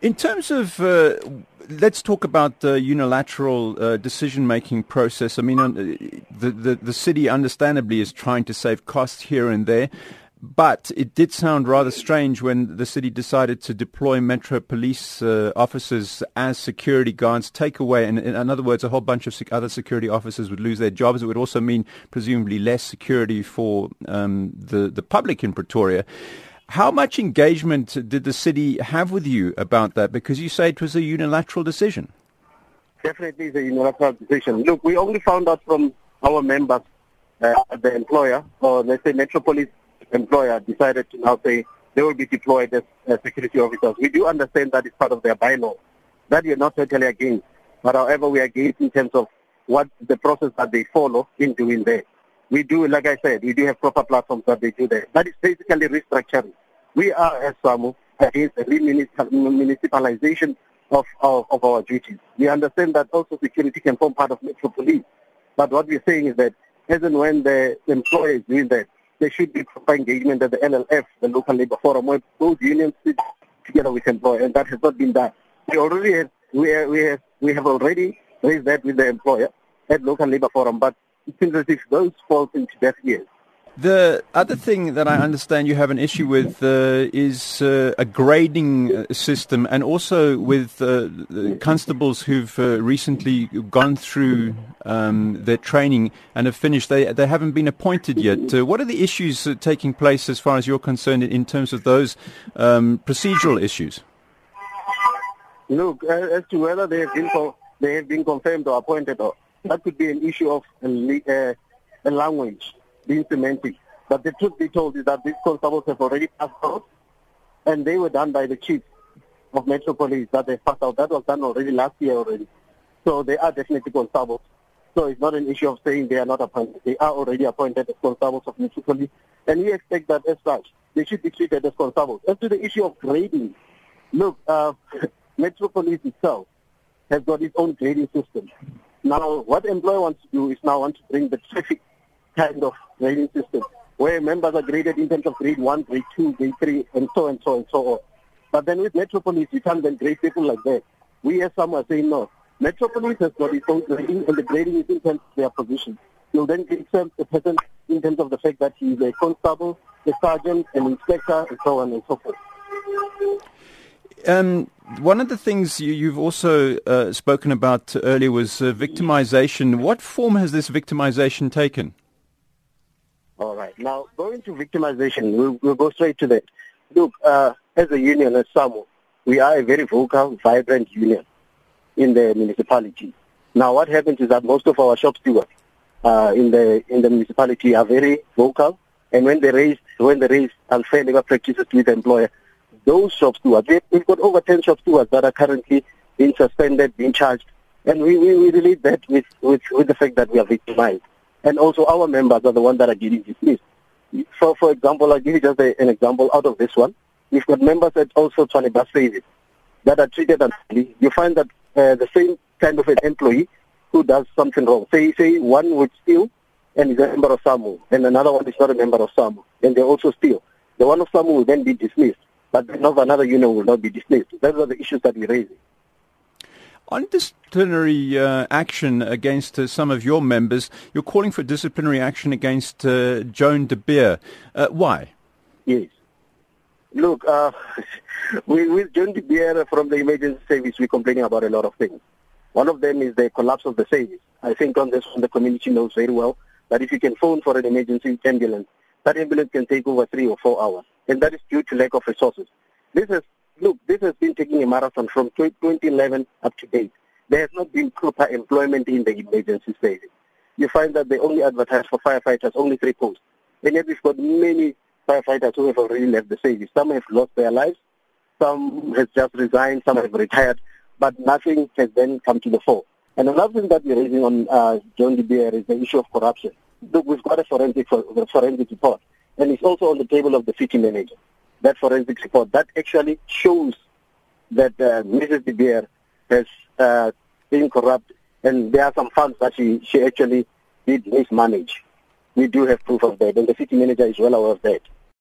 In terms of, uh, let's talk about the unilateral uh, decision-making process. I mean, uh, the, the, the city understandably is trying to save costs here and there. But it did sound rather strange when the city decided to deploy Metro police uh, officers as security guards, take away, and in other words, a whole bunch of sec- other security officers would lose their jobs. It would also mean, presumably, less security for um, the, the public in Pretoria. How much engagement did the city have with you about that? Because you say it was a unilateral decision. Definitely, it's a unilateral decision. Look, we only found out from our members, uh, the employer, or let's say Metro Police employer, decided to now say they will be deployed as uh, security officers. We do understand that it's part of their bylaw. That we are not totally against. But however, we are against in terms of what the process that they follow in doing there we do, like I said, we do have proper platforms that they do there. That is basically restructuring. We are, as SAMWU, against the municipalization of, of, of our duties. We understand that also security can form part of Metro Police. But what we're saying is that as and when the employer is doing that, there should be proper engagement at the LLF, the local labor forum, where those unions sit together with employer, and that has not been done. We already have, we, have, we have already raised that with the employer at local labor forum, but it seems as if those fall into deaf ears. The other thing that I understand you have an issue with uh, is uh, a grading uh, system and also with uh, constables who've uh, recently gone through um, their training and have finished. They, they haven't been appointed yet. Uh, what are the issues taking place as far as you're concerned in terms of those um, procedural issues? Look, as to whether they have been, they have been confirmed or appointed or that could be an issue of a, a language being semantic. But the truth be told is that these constables have already passed out, and they were done by the chief of Metro Police that they passed out. That was done already last year already. So they are definitely constables. So it's not an issue of saying they are not appointed. They are already appointed as constables of Metro Police, and we expect that as such, they should be treated as constables. As to the issue of grading, look, uh, Metro Police itself has got its own grading system. Now, what employer wants to do is now want to bring the traffic kind of grading system, where members are graded in terms of grade 1, grade 2, grade 3, and so and so and so on. But then with Metro Police, you can't then grade people like that. We as some are saying no. Metro Police has got its own grading, and the grading is in terms of their position. You'll then grade the person in terms of the fact that he's a constable, a sergeant, an inspector, and so on and so forth. Um, one of the things you, have also uh, spoken about earlier was uh, victimization. What form has this victimization taken? All right. Now, going to victimization, we'll, we'll go straight to that. Look, uh, as a union, as SAMWU, we are a very vocal, vibrant union in the municipality. Now, what happens is that most of our shop stewards uh, in the in the municipality are very vocal, and when they raise when they raise unfair labor practices with the employer, those shop stewards. We've got over 10 shop stewards that are currently being suspended, being charged. And we, we, we relate that with, with, with the fact that we are victimized. And also our members are the ones that are getting dismissed. So, for example, I'll give you just a, an example out of this one. We've got members at also Tshwane Bus Service that are treated unfairly. You find that uh, the same kind of an employee who does something wrong, say, say one would steal and is a member of SAMWU, and another one is not a member of SAMWU, and they also steal. The one of SAMWU will then be dismissed but of another union will not be dismissed. Those are the issues that we're raising. On disciplinary uh, action against uh, some of your members, you're calling for disciplinary action against uh, Joan de Beer. Uh, why? Yes. Look, uh, we, with Joan de Beer from the emergency service, we're complaining about a lot of things. One of them is the collapse of the service. I think on this one, the community knows very well that if you can phone for an emergency ambulance, that ambulance can take over three or four hours and that is due to lack of resources. This has, look, this has been taking a marathon from 2011 up to date. There has not been proper employment in the emergency service. You find that they only advertise for firefighters, only three posts. And yet we've got many firefighters who have already left the service. Some have lost their lives, some have just resigned, some have retired, but nothing has then come to the fore. And another thing that we're raising on uh, Joan de Beer is the issue of corruption. Look, we've got a forensic, forensic report and it's also on the table of the city manager. That forensic report that actually shows that uh, Mrs. De Beer has uh, been corrupt, and there are some funds that she she actually did mismanage. We do have proof of that, and the city manager is well aware of that.